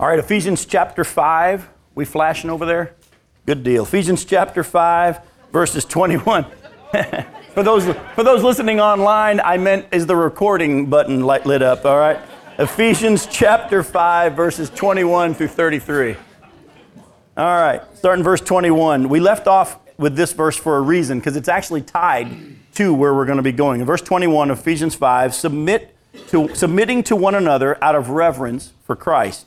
All right, Ephesians chapter 5. We flashing over there? Good deal. Ephesians chapter 5, verses 21. for, those, for those listening online, I meant is the recording button light lit up, all right? Ephesians chapter 5, verses 21 through 33. All right, starting verse 21. We left off with this verse for a reason because it's actually tied to where we're going to be going. In verse 21 of Ephesians 5, submit to, submitting to one another out of reverence for Christ.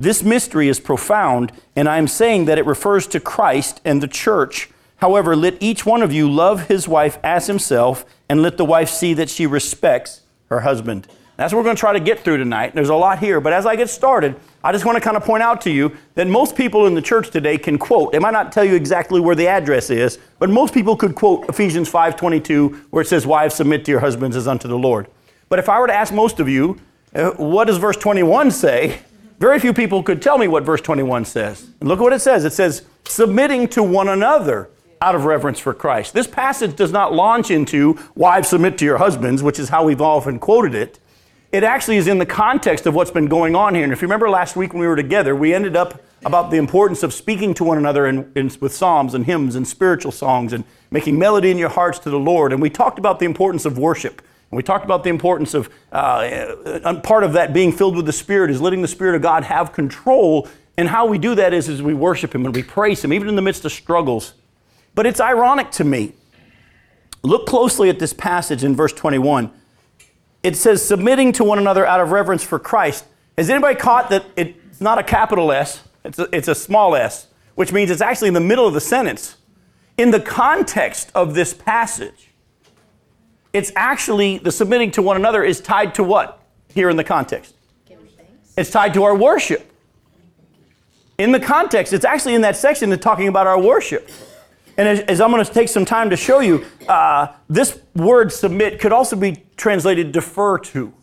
This mystery is profound, and I am saying that it refers to Christ and the church. However, let each one of you love his wife as himself, and let the wife see that she respects her husband. That's what we're going to try to get through tonight. There's a lot here, but as I get started, I just want to kind of point out to you that most people in the church today can quote. They might not tell you exactly where the address is, but most people could quote Ephesians 5:22 where it says wives submit to your husbands as unto the Lord. But if I were to ask most of you, uh, what does verse 21 say? Very few people could tell me what verse 21 says. And look at what it says. It says submitting to one another out of reverence for Christ. This passage does not launch into wives submit to your husbands, which is how we've often quoted it it actually is in the context of what's been going on here. And if you remember last week when we were together, we ended up about the importance of speaking to one another in, in, with psalms and hymns and spiritual songs and making melody in your hearts to the Lord. And we talked about the importance of worship. We talked about the importance of uh, part of that being filled with the Spirit is letting the Spirit of God have control. And how we do that is, is we worship Him and we praise Him, even in the midst of struggles. But it's ironic to me. Look closely at this passage in verse 21 it says submitting to one another out of reverence for Christ. Has anybody caught that it's not a capital S, it's a, it's a small s, which means it's actually in the middle of the sentence? In the context of this passage, it's actually the submitting to one another is tied to what here in the context? It's tied to our worship. In the context, it's actually in that section that's talking about our worship. And as, as I'm going to take some time to show you, uh, this word submit could also be translated defer to.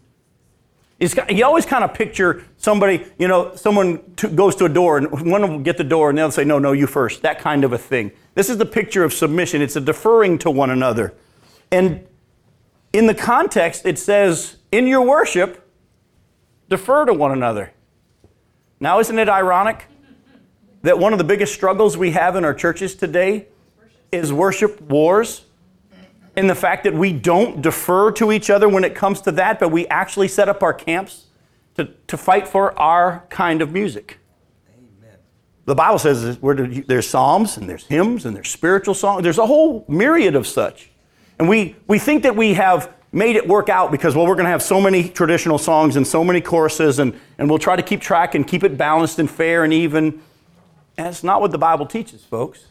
It's, you always kind of picture somebody, you know, someone goes to a door and one of them will get the door and they'll say, no, no, you first. That kind of a thing. This is the picture of submission. It's a deferring to one another. And in the context, it says, in your worship, defer to one another. Now, isn't it ironic that one of the biggest struggles we have in our churches today is worship wars in the fact that we don't defer to each other when it comes to that, but we actually set up our camps to, to fight for our kind of music. Amen. The Bible says there's psalms and there's hymns and there's spiritual songs. There's a whole myriad of such. And we, we think that we have made it work out because, well, we're going to have so many traditional songs and so many choruses, and, and we'll try to keep track and keep it balanced and fair and even. And it's not what the Bible teaches, folks.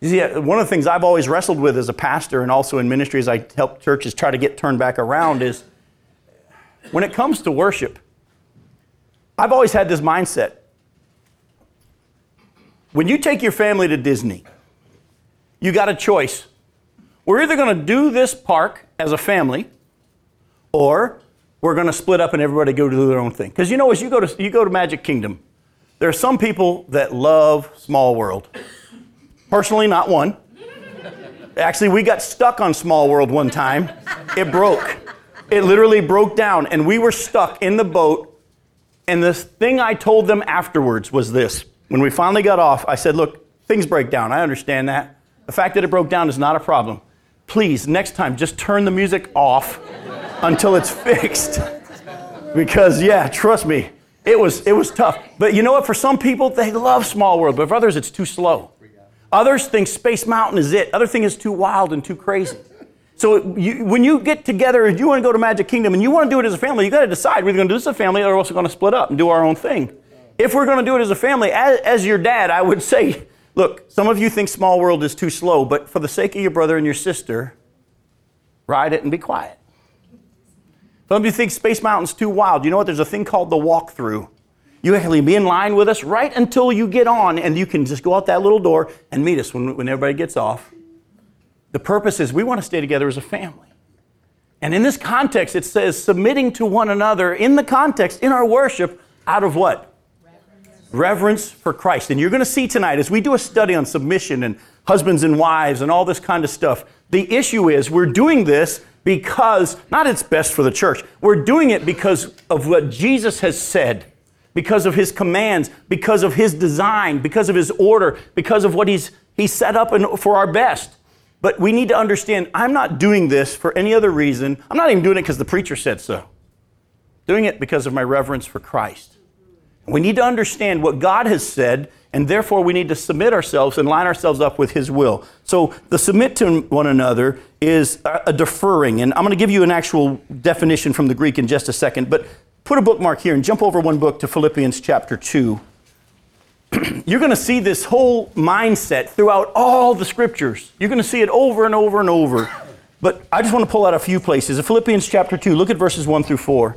You see, uh, one of the things I've always wrestled with as a pastor and also in ministry as I help churches try to get turned back around is when it comes to worship, I've always had this mindset. When you take your family to Disney, you got a choice. We're either going to do this park as a family, or we're going to split up and everybody go do their own thing. Because you know, as you go to you go to Magic Kingdom, there are some people that love Small World. Personally, not one. Actually, we got stuck on Small World one time. It broke. It literally broke down, and we were stuck in the boat. And the thing I told them afterwards was this. When we finally got off, I said, Look, things break down. I understand that. The fact that it broke down is not a problem. Please, next time, just turn the music off until it's fixed. Because, yeah, trust me, it was, it was tough. But you know what? For some people, they love Small World, but for others, it's too slow. Others think Space Mountain is it. Other thing is too wild and too crazy. So you, when you get together and you want to go to Magic Kingdom and you want to do it as a family, you got to decide we're going to do this as a family or we're also going to split up and do our own thing. If we're going to do it as a family, as, as your dad, I would say, look, some of you think Small World is too slow, but for the sake of your brother and your sister, ride it and be quiet. Some of you think Space Mountain's too wild. You know what? There's a thing called the walkthrough. You actually be in line with us right until you get on, and you can just go out that little door and meet us when, when everybody gets off. The purpose is we want to stay together as a family. And in this context, it says submitting to one another in the context, in our worship, out of what? Reverence, for Christ. And you're going to see tonight as we do a study on submission and husbands and wives and all this kind of stuff, the issue is we're doing this because, not it's best for the church, we're doing it because of what Jesus has said, because of his commands, because of his design, because of his order, because of what he's, he's set up and for our best. But we need to understand I'm not doing this for any other reason. I'm not even doing it because the preacher said so. Doing it because of my reverence for Christ. We need to understand what God has said and therefore we need to submit ourselves and line ourselves up with His will. So the submit to one another is a deferring, and I'm going to give you an actual definition from the Greek in just a second, but put a bookmark here and jump over one book to Philippians chapter 2. You're going to see this whole mindset throughout all the scriptures. You're going to see it over and over and over. But I just want to pull out a few places. In Philippians chapter 2, look at verses 1 through 4.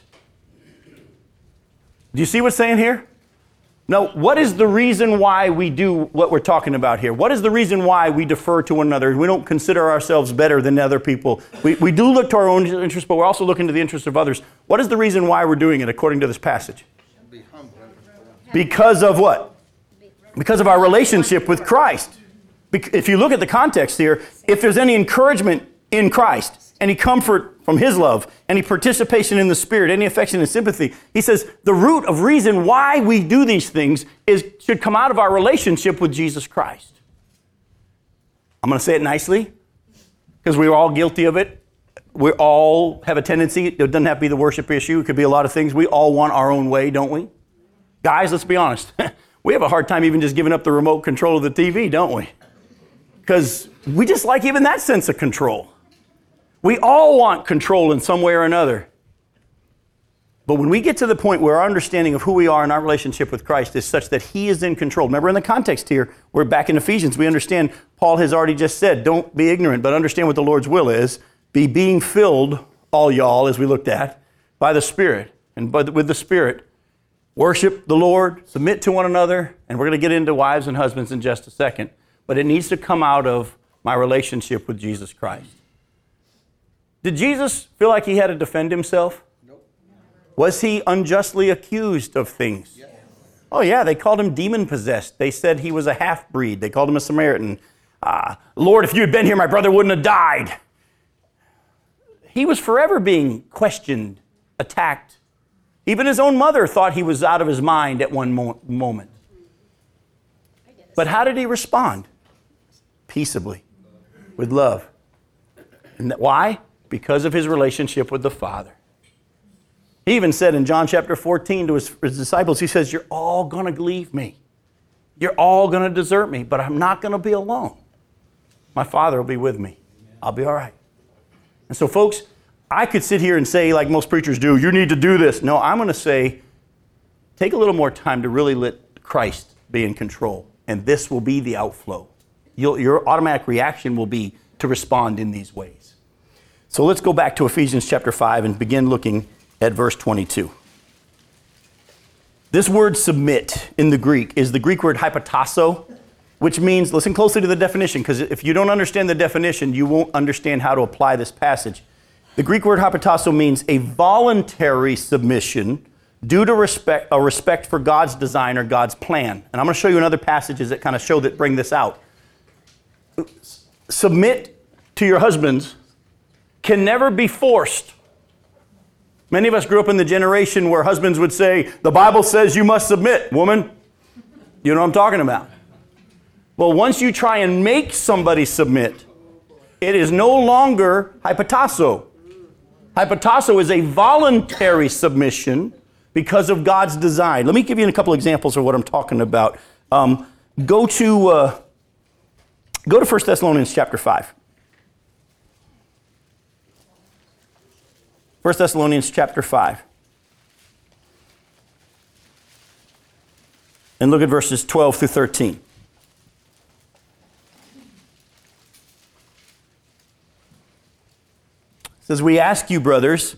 Do you see what's saying here? Now, what is the reason why we do what we're talking about here? What is the reason why we defer to one another? We don't consider ourselves better than other people. We, we do look to our own interests, but we're also looking to the interests of others. What is the reason why we're doing it according to this passage? Because of what? Because of our relationship with Christ. If you look at the context here, if there's any encouragement in Christ, any comfort from His love, any participation in the Spirit, any affection and sympathy. He says the root of reason why we do these things is should come out of our relationship with Jesus Christ. I'm going to say it nicely because we're all guilty of it. We all have a tendency, it doesn't have to be the worship issue, it could be a lot of things. We all want our own way, don't we? Guys, let's be honest. we have a hard time even just giving up the remote control of the TV, don't we? Because we just like even that sense of control. We all want control in some way or another. But when we get to the point where our understanding of who we are and our relationship with Christ is such that He is in control, remember in the context here, we're back in Ephesians, we understand Paul has already just said, don't be ignorant, but understand what the Lord's will is. Be being filled, all y'all, as we looked at, by the Spirit. And by the, with the Spirit, worship the Lord, submit to one another, and we're going to get into wives and husbands in just a second. But it needs to come out of my relationship with Jesus Christ. Did Jesus feel like he had to defend himself? Nope. Was he unjustly accused of things? Yes. Oh, yeah, they called him demon possessed. They said he was a half breed. They called him a Samaritan. Uh, Lord, if you had been here, my brother wouldn't have died. He was forever being questioned, attacked. Even his own mother thought he was out of his mind at one mo- moment. But how did he respond? Peaceably, with love. And why? Because of his relationship with the Father. He even said in John chapter 14 to his, his disciples, he says, You're all going to leave me. You're all going to desert me, but I'm not going to be alone. My Father will be with me. I'll be all right. And so, folks, I could sit here and say, like most preachers do, you need to do this. No, I'm going to say, take a little more time to really let Christ be in control, and this will be the outflow. You'll, your automatic reaction will be to respond in these ways. So let's go back to Ephesians chapter 5 and begin looking at verse 22. This word submit in the Greek is the Greek word hypotasso, which means, listen closely to the definition, because if you don't understand the definition, you won't understand how to apply this passage. The Greek word hypotasso means a voluntary submission due to respect, a respect for God's design or God's plan. And I'm going to show you another passages that kind of show that bring this out. Submit to your husbands can never be forced. Many of us grew up in the generation where husbands would say, The Bible says you must submit, woman. You know what I'm talking about. Well, once you try and make somebody submit, it is no longer hypotasso. Hypotasso is a voluntary submission because of God's design. Let me give you a couple examples of what I'm talking about. Um, go to uh, go to 1 Thessalonians chapter 5. 1 Thessalonians chapter 5. And look at verses 12 through 13. It says, We ask you, brothers,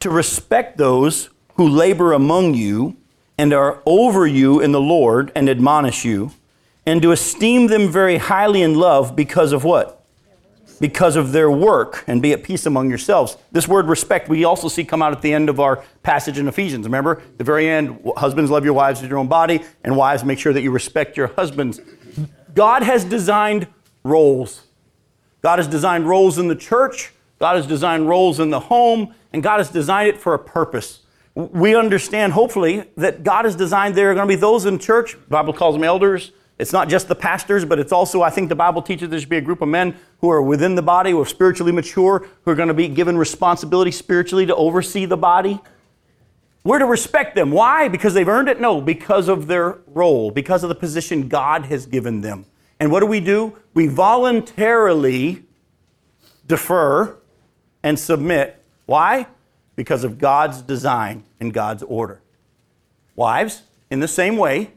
to respect those who labor among you and are over you in the Lord and admonish you, and to esteem them very highly in love because of what? Because of their work and be at peace among yourselves. This word respect we also see come out at the end of our passage in Ephesians. Remember, the very end, husbands love your wives as your own body, and wives make sure that you respect your husbands. God has designed roles. God has designed roles in the church, God has designed roles in the home, and God has designed it for a purpose. We understand, hopefully, that God has designed there are going to be those in church, Bible calls them elders, it's not just the pastors, but it's also, I think the Bible teaches there should be a group of men who are within the body, who are spiritually mature, who are going to be given responsibility spiritually to oversee the body. We're to respect them. Why? Because they've earned it? No, because of their role, because of the position God has given them. And what do we do? We voluntarily defer and submit. Why? Because of God's design and God's order. Wives, in the same way,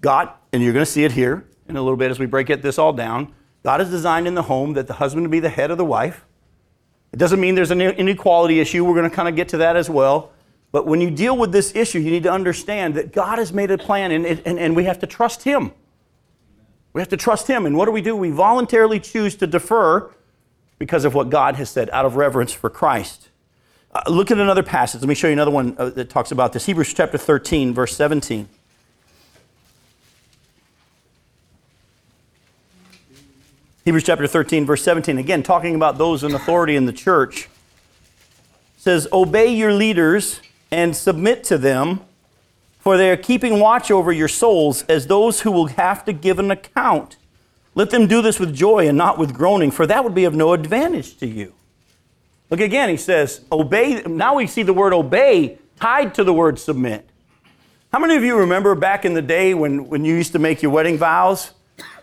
God, and you're going to see it here in a little bit as we break it, this all down. God has designed in the home that the husband be the head of the wife. It doesn't mean there's an inequality issue. We're going to kind of get to that as well. But when you deal with this issue, you need to understand that God has made a plan and, and, and we have to trust Him. We have to trust Him. And what do we do? We voluntarily choose to defer because of what God has said out of reverence for Christ. Uh, look at another passage. Let me show you another one uh, that talks about this Hebrews chapter 13, verse 17. Hebrews chapter 13, verse 17, again, talking about those in authority in the church, says, Obey your leaders and submit to them, for they are keeping watch over your souls as those who will have to give an account. Let them do this with joy and not with groaning, for that would be of no advantage to you. Look again, he says, Obey. Now we see the word obey tied to the word submit. How many of you remember back in the day when, when you used to make your wedding vows?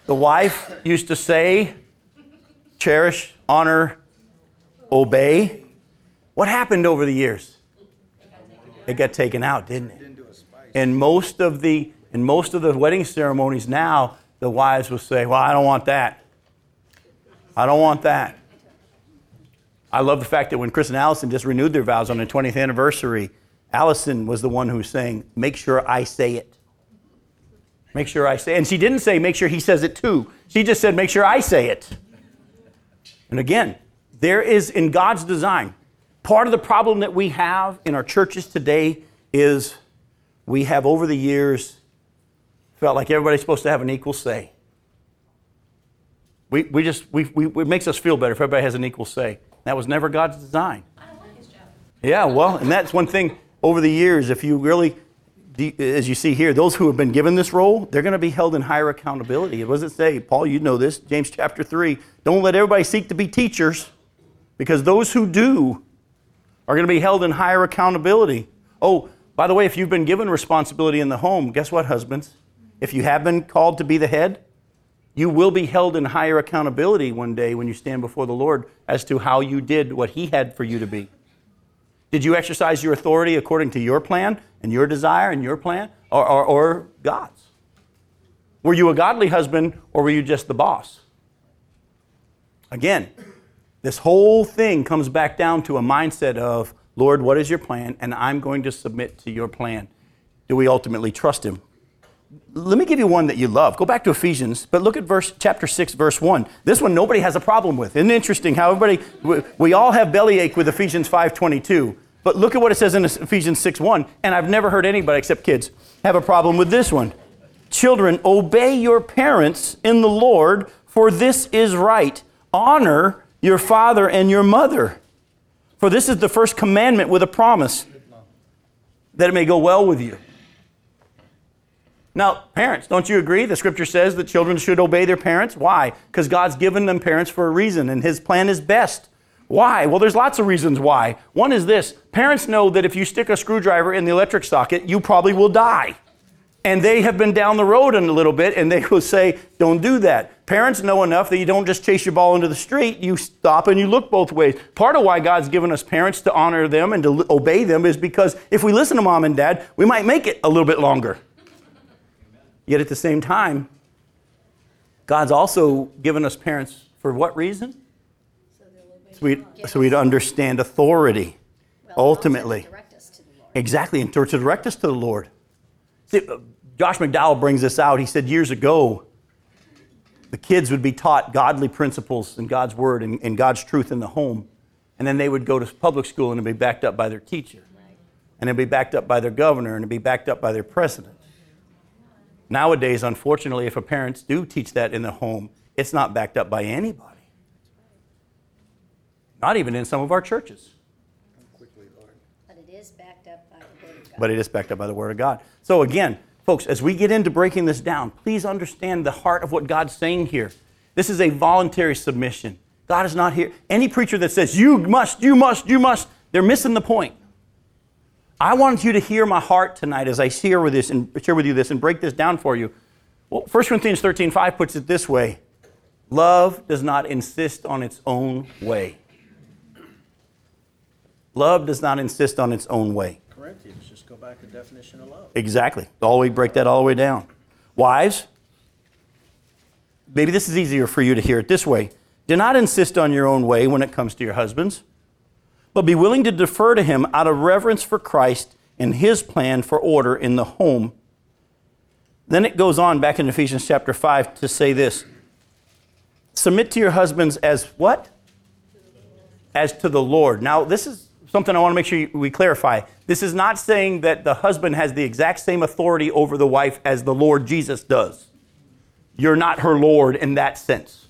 The wife used to say, cherish, honor, obey. What happened over the years? It got taken out, didn't it? In most of the in most of the wedding ceremonies now, the wives will say, "Well, I don't want that. I don't want that." I love the fact that when Chris and Allison just renewed their vows on their 20th anniversary, Allison was the one who was saying, "Make sure I say it." Make sure I say. And she didn't say, make sure he says it too. She just said, make sure I say it. And again, there is in God's design, part of the problem that we have in our churches today is we have over the years felt like everybody's supposed to have an equal say. We, we just, we, we, it makes us feel better if everybody has an equal say. That was never God's design. I don't like his job. Yeah, well, and that's one thing over the years, if you really as you see here, those who have been given this role, they're going to be held in higher accountability. It doesn't say? Paul, you know this, James chapter 3. Don't let everybody seek to be teachers, because those who do are going to be held in higher accountability. Oh, by the way, if you've been given responsibility in the home, guess what, husbands? If you have been called to be the head, you will be held in higher accountability one day when you stand before the Lord as to how you did what He had for you to be. Did you exercise your authority according to your plan and your desire and your plan or, or, or God's? Were you a godly husband or were you just the boss? Again, this whole thing comes back down to a mindset of, Lord, what is your plan? And I'm going to submit to your plan. Do we ultimately trust him? Let me give you one that you love. Go back to Ephesians, but look at verse chapter 6 verse 1. This one nobody has a problem with. Isn't it interesting how everybody we, we all have bellyache with Ephesians 5:22. But look at what it says in Ephesians 6 1. And I've never heard anybody except kids have a problem with this one. Children, obey your parents in the Lord, for this is right. Honor your father and your mother. For this is the first commandment with a promise that it may go well with you. Now, parents, don't you agree? The scripture says that children should obey their parents. Why? Because God's given them parents for a reason, and His plan is best. Why? Well, there's lots of reasons why. One is this parents know that if you stick a screwdriver in the electric socket, you probably will die. And they have been down the road in a little bit, and they will say, Don't do that. Parents know enough that you don't just chase your ball into the street, you stop and you look both ways. Part of why God's given us parents to honor them and to obey them is because if we listen to mom and dad, we might make it a little bit longer. Yet at the same time, God's also given us parents for what reason? So we'd, so we'd understand authority, well, ultimately. Exactly, and to, to direct us to the Lord. See, uh, Josh McDowell brings this out. He said years ago, the kids would be taught godly principles and God's word and, and God's truth in the home. And then they would go to public school and be backed up by their teacher. And it'd be backed up by their governor and it'd be backed up by their president. Nowadays, unfortunately, if a parents do teach that in the home, it's not backed up by anybody. Not even in some of our churches. But it is backed up by the Word of God. But it is backed up by the Word of God. So again, folks, as we get into breaking this down, please understand the heart of what God's saying here. This is a voluntary submission. God is not here. Any preacher that says, you must, you must, you must, they're missing the point. I want you to hear my heart tonight as I share with this and share with you this and break this down for you. Well, 1 Corinthians 13, 5 puts it this way. Love does not insist on its own way. Love does not insist on its own way. Corinthians, just go back to definition of love. Exactly. All we break that all the way down. Wives, maybe this is easier for you to hear it this way. Do not insist on your own way when it comes to your husbands but be willing to defer to him out of reverence for Christ and his plan for order in the home. Then it goes on back in Ephesians chapter 5 to say this Submit to your husbands as what? As to the Lord. Now, this is something I want to make sure we clarify. This is not saying that the husband has the exact same authority over the wife as the Lord Jesus does. You're not her Lord in that sense.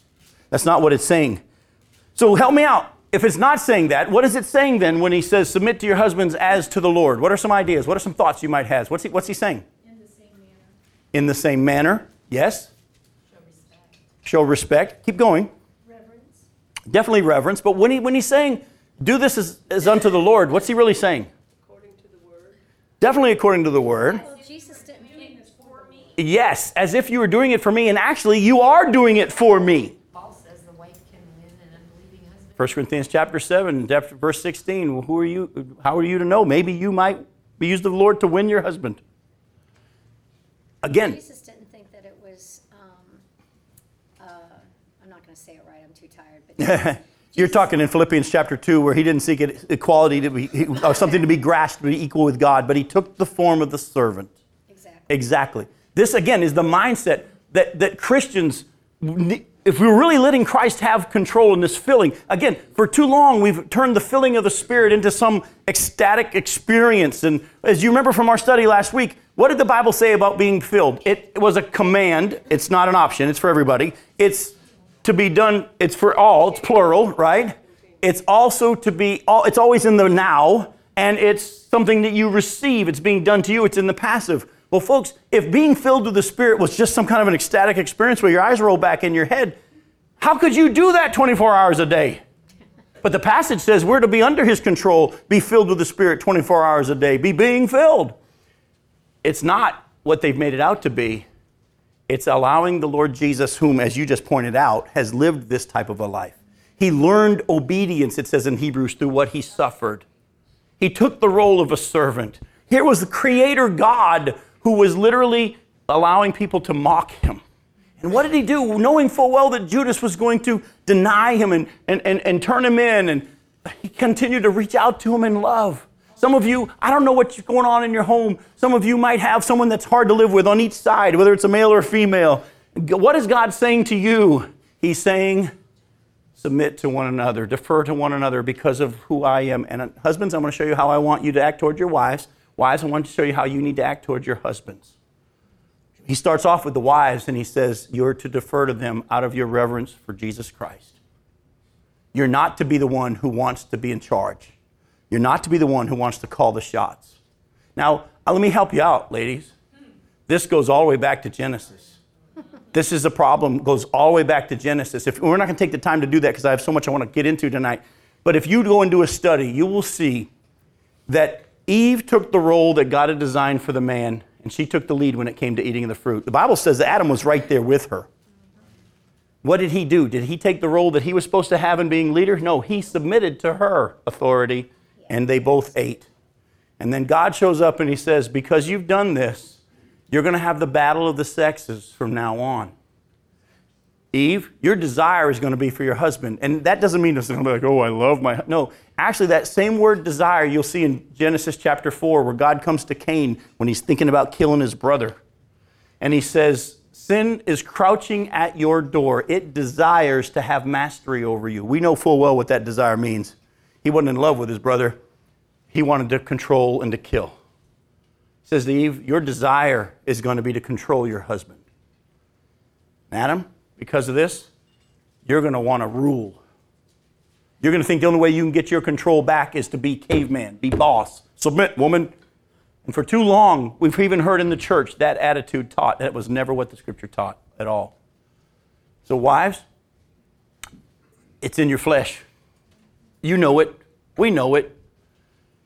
That's not what it's saying. So help me out if it's not saying that, what is it saying then when he says, submit to your husbands as to the Lord? What are some ideas? What are some thoughts you might have? What's he, what's he saying? In the same manner. In the same manner, yes. Show respect. Show respect. Keep going. Reverence. Definitely reverence. But when, he, when he's saying, do this as, as unto the Lord, what's he really saying? According to the word. Definitely according to the word. Well, Jesus didn't Doing this for me. Yes, as if you were doing it for me, and actually you are doing it for me. Paul says the wife can win an unbelieving husband. 1 Corinthians chapter 7, chapter, verse 16. Well, who are you? How are you to know? Maybe you might be used of the Lord to win your husband. Again, Jesus didn't think that it was, um, uh, I'm not going to say it right, I'm too tired, but You're talking in Philippians chapter 2 where he didn't seek equality to be, or something to be grasped to be equal with God, but he took the form of the servant. exactly. Exactly. This, again, is the mindset that, that Christians, if we're really letting Christ have control in this filling, again, for too long we've turned the filling of the Spirit into some ecstatic experience. And as you remember from our study last week, what did the Bible say about being filled? It was a command, it's not an option, it's for everybody. It's to be done, it's for all, it's plural, right? It's also to be, all, it's always in the now, and it's something that you receive. It's being done to you, it's in the passive. Well, folks, if being filled with the Spirit was just some kind of an ecstatic experience where your eyes roll back in your head, how could you do that 24 hours a day? But the passage says we're to be under His control, be filled with the Spirit 24 hours a day, be being filled. It's not what they've made it out to be. It's allowing the Lord Jesus, whom, as you just pointed out, has lived this type of a life. He learned obedience, it says in Hebrews, through what he suffered. He took the role of a servant. Here was the Creator God who was literally allowing people to mock him. And what did he do? Knowing full well that Judas was going to deny him and, and, and, and turn him in, and he continued to reach out to him in love. Some of you, I don't know what's going on in your home. Some of you might have someone that's hard to live with on each side, whether it's a male or a female. What is God saying to you? He's saying, submit to one another, defer to one another because of who I am. And uh, husbands, I'm going to show you how I want you to act toward your wives. Wives, I want to show you how you need to act toward your husbands. He starts off with the wives and he says, You're to defer to them out of your reverence for Jesus Christ. You're not to be the one who wants to be in charge. You're not to be the one who wants to call the shots. Now, uh, let me help you out, ladies. This goes all the way back to Genesis. This is a problem, goes all the way back to Genesis. If we're not going to take the time to do that because I have so much I want to get into tonight. But if you go and do a study, you will see that Eve took the role that God had designed for the man, and she took the lead when it came to eating the fruit. The Bible says that Adam was right there with her. What did he do? Did he take the role that he was supposed to have in being leader? No, he submitted to her authority, and they both ate. And then God shows up and he says, Because you've done this, you're going to have the battle of the sexes from now on. Eve, your desire is going to be for your husband. And that doesn't mean it's going to be like, oh, I love my. No, actually, that same word desire you'll see in Genesis chapter 4, where God comes to Cain when he's thinking about killing his brother. And he says, Sin is crouching at your door. It desires to have mastery over you. We know full well what that desire means. He wasn't in love with his brother, he wanted to control and to kill. He says to Eve, Your desire is going to be to control your husband. Adam, because of this, you're going to want to rule. You're going to think the only way you can get your control back is to be caveman, be boss, submit, woman. And for too long, we've even heard in the church that attitude taught. That was never what the scripture taught at all. So, wives, it's in your flesh. You know it. We know it.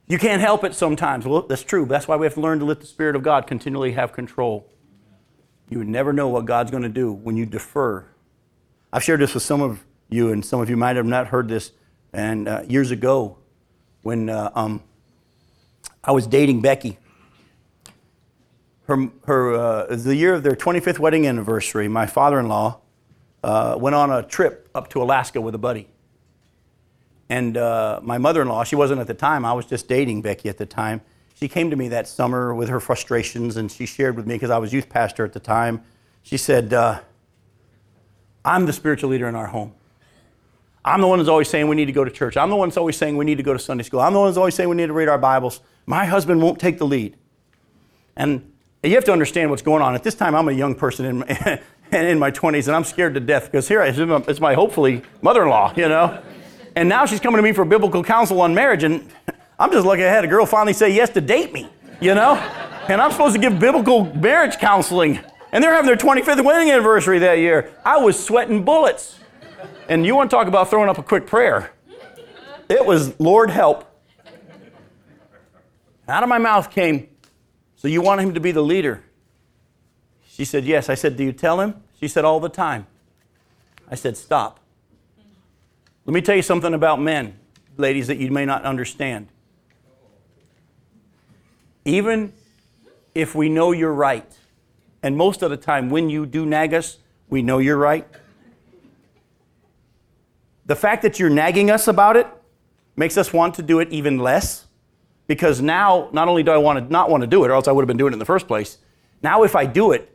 You can't help it sometimes. Well, that's true. That's why we have to learn to let the Spirit of God continually have control. You would never know what God's going to do when you defer. I've shared this with some of you, and some of you might have not heard this. And uh, years ago, when uh, um, I was dating Becky, her, her, uh, the year of their 25th wedding anniversary, my father in law uh, went on a trip up to Alaska with a buddy. And uh, my mother in law, she wasn't at the time, I was just dating Becky at the time. She came to me that summer with her frustrations and she shared with me, because I was youth pastor at the time. She said, uh, I'm the spiritual leader in our home. I'm the one who's always saying we need to go to church. I'm the one who's always saying we need to go to Sunday school. I'm the one who's always saying we need to read our Bibles. My husband won't take the lead. And you have to understand what's going on. At this time, I'm a young person in my, in my 20s, and I'm scared to death because here I it's my hopefully mother in law, you know? And now she's coming to me for biblical counsel on marriage, and I'm just lucky I had a girl finally say yes to date me, you know? And I'm supposed to give biblical marriage counseling. And they're having their 25th wedding anniversary that year. I was sweating bullets. And you want to talk about throwing up a quick prayer? It was, Lord, help. Out of my mouth came, So you want him to be the leader? She said, Yes. I said, Do you tell him? She said, All the time. I said, Stop. Let me tell you something about men, ladies, that you may not understand. Even if we know you're right, and most of the time when you do nag us, we know you're right. The fact that you're nagging us about it makes us want to do it even less because now not only do I want to not want to do it, or else I would have been doing it in the first place, now if I do it,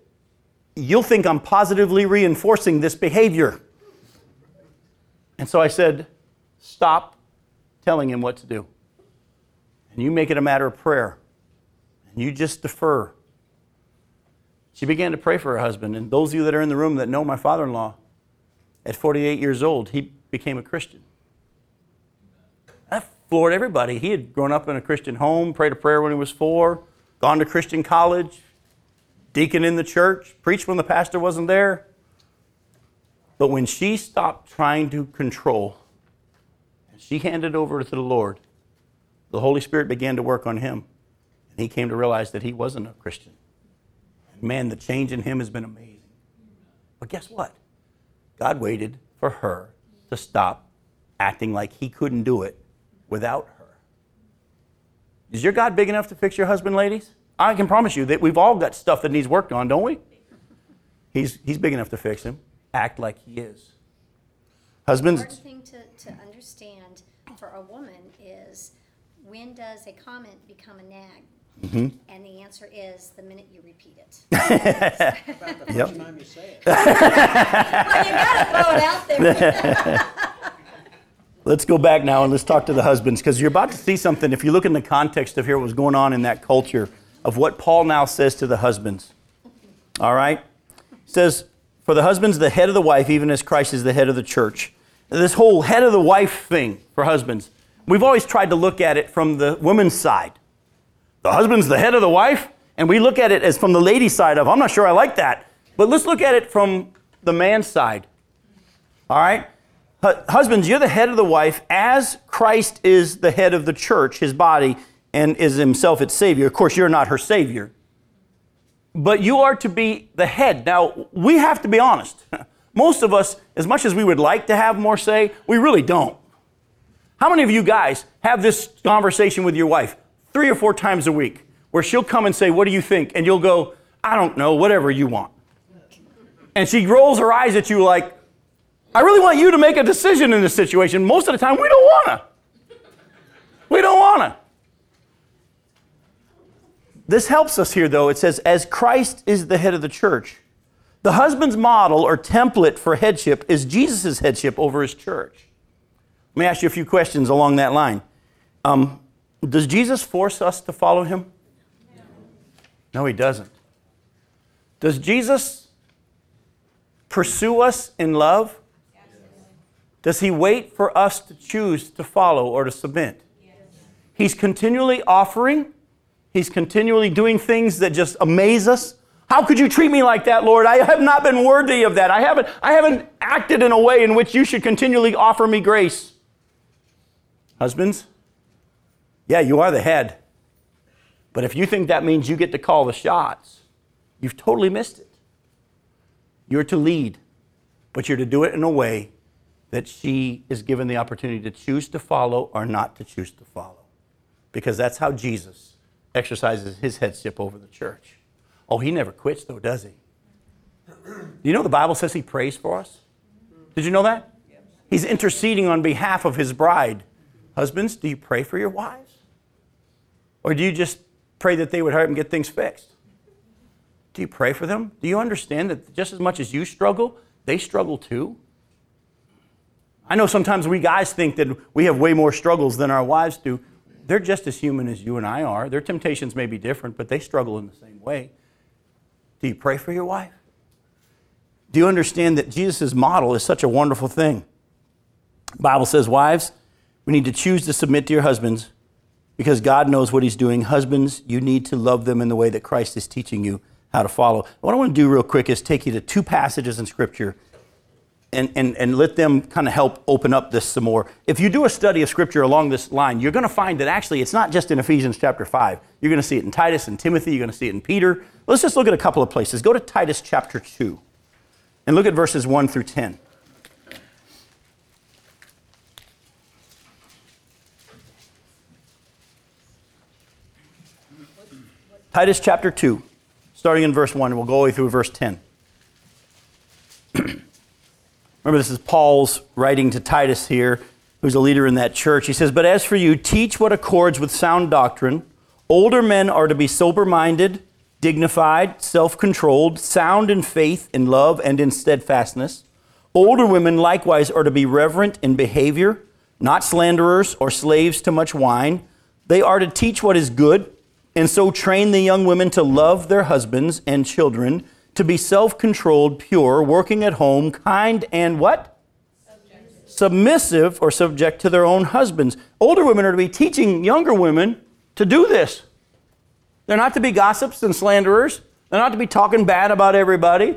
you'll think I'm positively reinforcing this behavior. And so I said, stop telling him what to do. And you make it a matter of prayer. And you just defer. She began to pray for her husband. And those of you that are in the room that know my father in law, at 48 years old, he became a Christian. That floored everybody. He had grown up in a Christian home, prayed a prayer when he was four, gone to Christian college, deacon in the church, preached when the pastor wasn't there. But when she stopped trying to control, and she handed over to the Lord, the Holy Spirit began to work on him. And he came to realize that he wasn't a Christian. And man, the change in him has been amazing. But guess what? God waited for her to stop acting like he couldn't do it without her. Is your God big enough to fix your husband, ladies? I can promise you that we've all got stuff that needs worked on, don't we? He's, he's big enough to fix him. Act like he is. Husbands. The thing to, to understand for a woman is when does a comment become a nag? Mm-hmm. And the answer is the minute you repeat it. About the Yep. first time you say it. well, you gotta throw it out there. Let's go back now and let's talk to the husbands because you're about to see something. If you look in the context of here, what was going on in that culture, of what Paul now says to the husbands. All right? He says, For the husband's the head of the wife, even as Christ is the head of the church. This whole head of the wife thing for husbands, we've always tried to look at it from the woman's side. The husband's the head of the wife, and we look at it as from the lady's side of, I'm not sure I like that. But let's look at it from the man's side. All right? Husbands, you're the head of the wife as Christ is the head of the church, his body, and is himself its Savior. Of course, you're not her Savior. But you are to be the head. Now, we have to be honest. Most of us, as much as we would like to have more say, we really don't. How many of you guys have this conversation with your wife three or four times a week where she'll come and say, What do you think? And you'll go, I don't know, whatever you want. And she rolls her eyes at you like, I really want you to make a decision in this situation. Most of the time, we don't want to. We don't want to. This helps us here, though. It says, as Christ is the head of the church, the husband's model or template for headship is Jesus' headship over his church. Let me ask you a few questions along that line. Um, does Jesus force us to follow him? No, he doesn't. Does Jesus pursue us in love? Does he wait for us to choose to follow or to submit? Yes. He's continually offering, he's continually doing things that just amaze us. How could you treat me like that, Lord? I have not been worthy of that. I haven't, I haven't acted in a way in which you should continually offer me grace. Husbands, yeah, you are the head. But if you think that means you get to call the shots, you've totally missed it. You're to lead, but you're to do it in a way that she is given the opportunity to choose to follow or not to choose to follow. Because that's how Jesus exercises his headship over the church. Oh, he never quits, though, does he? You know the Bible says he prays for us? Did you know that? He's interceding on behalf of his bride. Husbands, do you pray for your wives? Or do you just pray that they would hurry and get things fixed? Do you pray for them? Do you understand that just as much as you struggle, they struggle too? I know sometimes we guys think that we have way more struggles than our wives do. They're just as human as you and I are. Their temptations may be different, but they struggle in the same way. Do you pray for your wife? Do you understand that Jesus' model is such a wonderful thing? The Bible says, Wives, we need to choose to submit to your husbands because God knows what he's doing. Husbands, you need to love them in the way that Christ is teaching you how to follow. What I want to do real quick is take you to two passages in Scripture and, and, and let them kind of help open up this some more. If you do a study of Scripture along this line, you're going to find that actually it's not just in Ephesians chapter 5. You're going to see it in Titus and Timothy. You're going to see it in Peter. Let's just look at a couple of places. Go to Titus chapter 2 and look at verses 1 through 10. Titus chapter 2, starting in verse 1, and we'll go all the way through verse 10. Remember, this is Paul's writing to Titus here, who's a leader in that church. He says, But as for you, teach what accords with sound doctrine. Older men are to be sober minded, dignified, self controlled, sound in faith, in love, and in steadfastness. Older women likewise are to be reverent in behavior, not slanderers or slaves to much wine. They are to teach what is good, and so train the young women to love their husbands and children to be self controlled, pure, working at home, kind, and what? Subjective. Submissive or subject to their own husbands. Older women are to be teaching younger women to do this. They're not to be gossips and slanderers. They're not to be talking bad about everybody.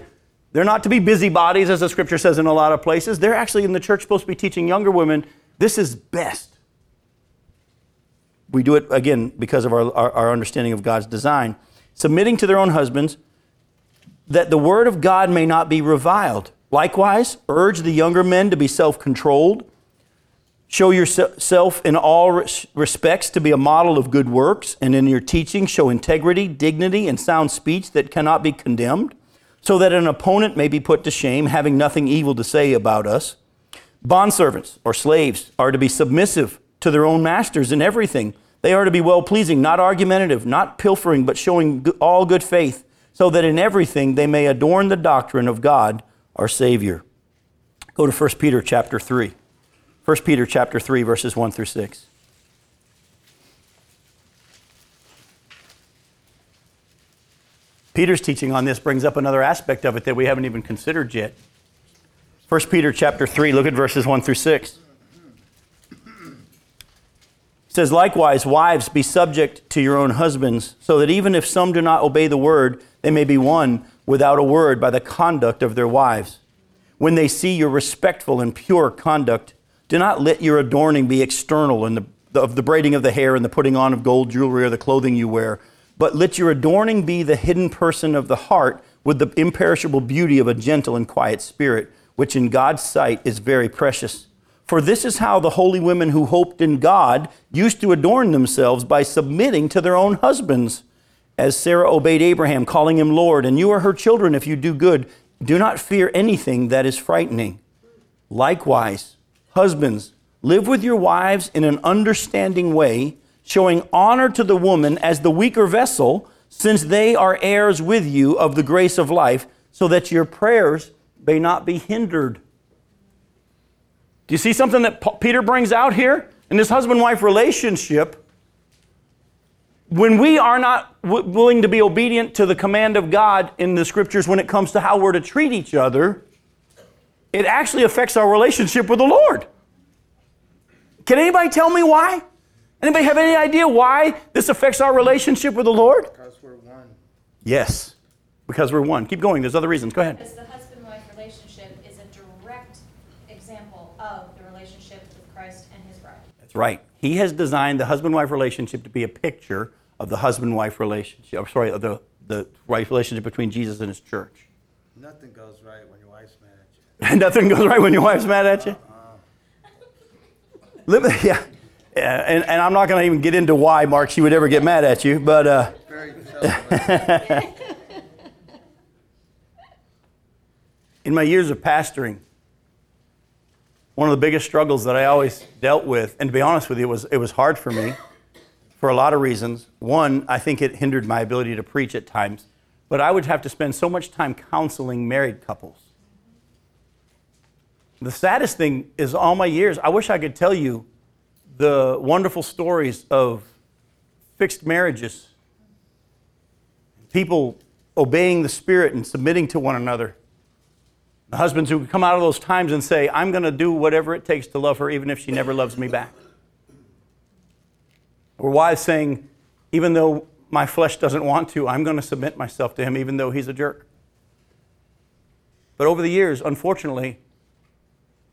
They're not to be busybodies, as the scripture says in a lot of places. They're actually in the church supposed to be teaching younger women this is best. We do it, again, because of our, our, our understanding of God's design. Submitting to their own husbands, that the word of God may not be reviled. Likewise, urge the younger men to be self controlled. Show yourself in all respects to be a model of good works, and in your teaching, show integrity, dignity, and sound speech that cannot be condemned, so that an opponent may be put to shame, having nothing evil to say about us. Bondservants or slaves are to be submissive to their own masters in everything. They are to be well pleasing, not argumentative, not pilfering, but showing all good faith so that in everything they may adorn the doctrine of God our Savior. Go to 1 Peter chapter 3. 1 Peter chapter 3 verses 1 through 6. Peter's teaching on this brings up another aspect of it that we haven't even considered yet. 1 Peter chapter 3, look at verses 1 through 6. It says, Likewise, wives, be subject to your own husbands, so that even if some do not obey the word, they may be won without a word by the conduct of their wives. When they see your respectful and pure conduct, do not let your adorning be external in the, of the braiding of the hair and the putting on of gold jewelry or the clothing you wear but let your adorning be the hidden person of the heart with the imperishable beauty of a gentle and quiet spirit, which in God's sight is very precious. For this is how the holy women who hoped in God used to adorn themselves by submitting to their own husbands, as Sarah obeyed Abraham, calling him Lord, and you are her children if you do good. Do not fear anything that is frightening. Likewise, husbands, live with your wives in an understanding way showing honor to the woman as the weaker vessel, since they are heirs with you of the grace of life, so that your prayers may not be hindered. Do you see something that Peter brings out here in this husband wife relationship? When we are not w- willing to be obedient to the command of God in the scriptures when it comes to how we're to treat each other, it actually affects our relationship with the Lord. Can anybody tell me why? Anybody have any idea why this affects our relationship with the Lord? Because we're one. Yes, because we're one. Keep going. There's other reasons. Go ahead. Because the husband-wife relationship is a direct example of the relationship with Christ and his bride. That's right. He has designed the husband-wife relationship to be a picture of the husband-wife relationship. I'm sorry, of the the right relationship between Jesus and his church. Nothing goes right when your wife's mad at you. Nothing goes right when your wife's mad at you. Yeah. Yeah, and, and I'm not going to even get into why, Mark, she would ever get mad at you, but uh, in my years of pastoring, one of the biggest struggles that I always dealt with, and to be honest with you, it was, it was hard for me for a lot of reasons. One, I think it hindered my ability to preach at times, but I would have to spend so much time counseling married couples. The saddest thing is all my years, I wish I could tell you the wonderful stories of fixed marriages, people obeying the Spirit and submitting to one another. The husbands who come out of those times and say, I'm going to do whatever it takes to love her, even if she never loves me back. Or wives saying, even though my flesh doesn't want to, I'm going to submit myself to him, even though he's a jerk. But over the years, unfortunately,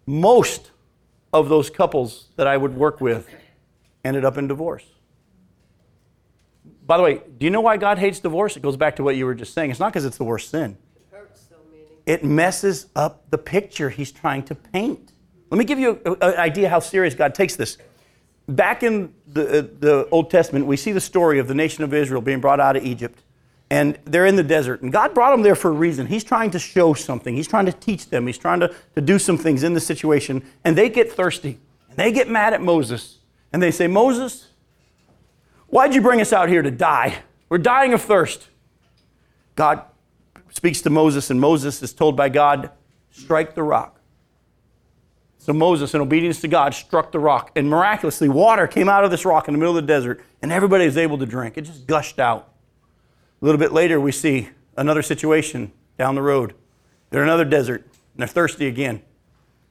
most of those couples that I would work with ended up in divorce. By the way, do you know why God hates divorce? It goes back to what you were just saying. It's not because it's the worst sin It, Hurts so many. it messes up the picture he's trying to paint. Let me give you an idea how serious God takes this. Back in the, uh, the Old Testament, we see the story of the nation of Israel being brought out of Egypt. And they're in the desert. And God brought them there for a reason. He's trying to show something, He's trying to teach them, He's trying to, to do some things in the situation. And they get thirsty. And they get mad at Moses. And they say, Moses, why'd you bring us out here to die? We're dying of thirst. God speaks to Moses, and Moses is told by God, strike the rock. So Moses, in obedience to God, struck the rock, and miraculously, water came out of this rock in the middle of the desert, and everybody was able to drink. It just gushed out. A little bit later, we see another situation down the road. They're in another desert, and they're thirsty again.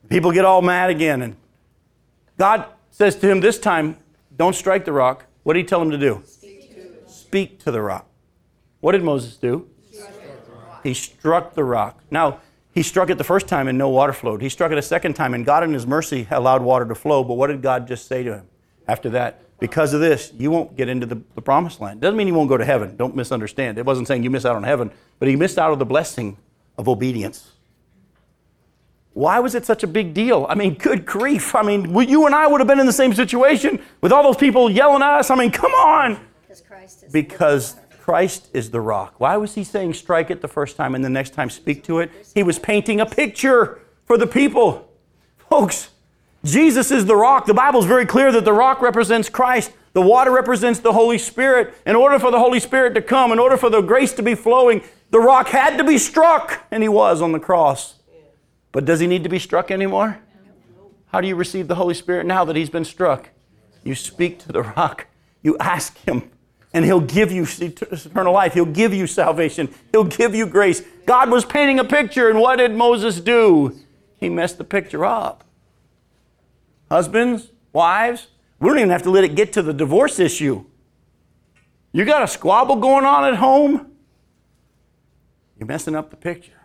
People get all mad again, and God says to him this time, Don't strike the rock. What did he tell him to do? Speak to the rock. What did Moses do? He struck the rock. Now, he struck it the first time and no water flowed. He struck it a second time and God, in His mercy, allowed water to flow. But what did God just say to him after that? Because of this, you won't get into the, the promised land. Doesn't mean you won't go to heaven. Don't misunderstand. It wasn't saying you miss out on heaven, but he missed out on the blessing of obedience. Why was it such a big deal? I mean, good grief. I mean, you and I would have been in the same situation with all those people yelling at us. I mean, come on. Because Christ is. Because Christ is the rock. Why was he saying strike it the first time and the next time speak to it? He was painting a picture for the people. Folks, Jesus is the rock. The Bible is very clear that the rock represents Christ. The water represents the Holy Spirit. In order for the Holy Spirit to come, in order for the grace to be flowing, the rock had to be struck, and he was on the cross. But does he need to be struck anymore? How do you receive the Holy Spirit now that He's been struck? You speak to the rock, you ask Him, and He'll give you eternal life. He'll give you salvation, He'll give you grace. God was painting a picture, and what did Moses do? He messed the picture up. Husbands, wives, we don't even have to let it get to the divorce issue. You got a squabble going on at home? You're messing up the picture.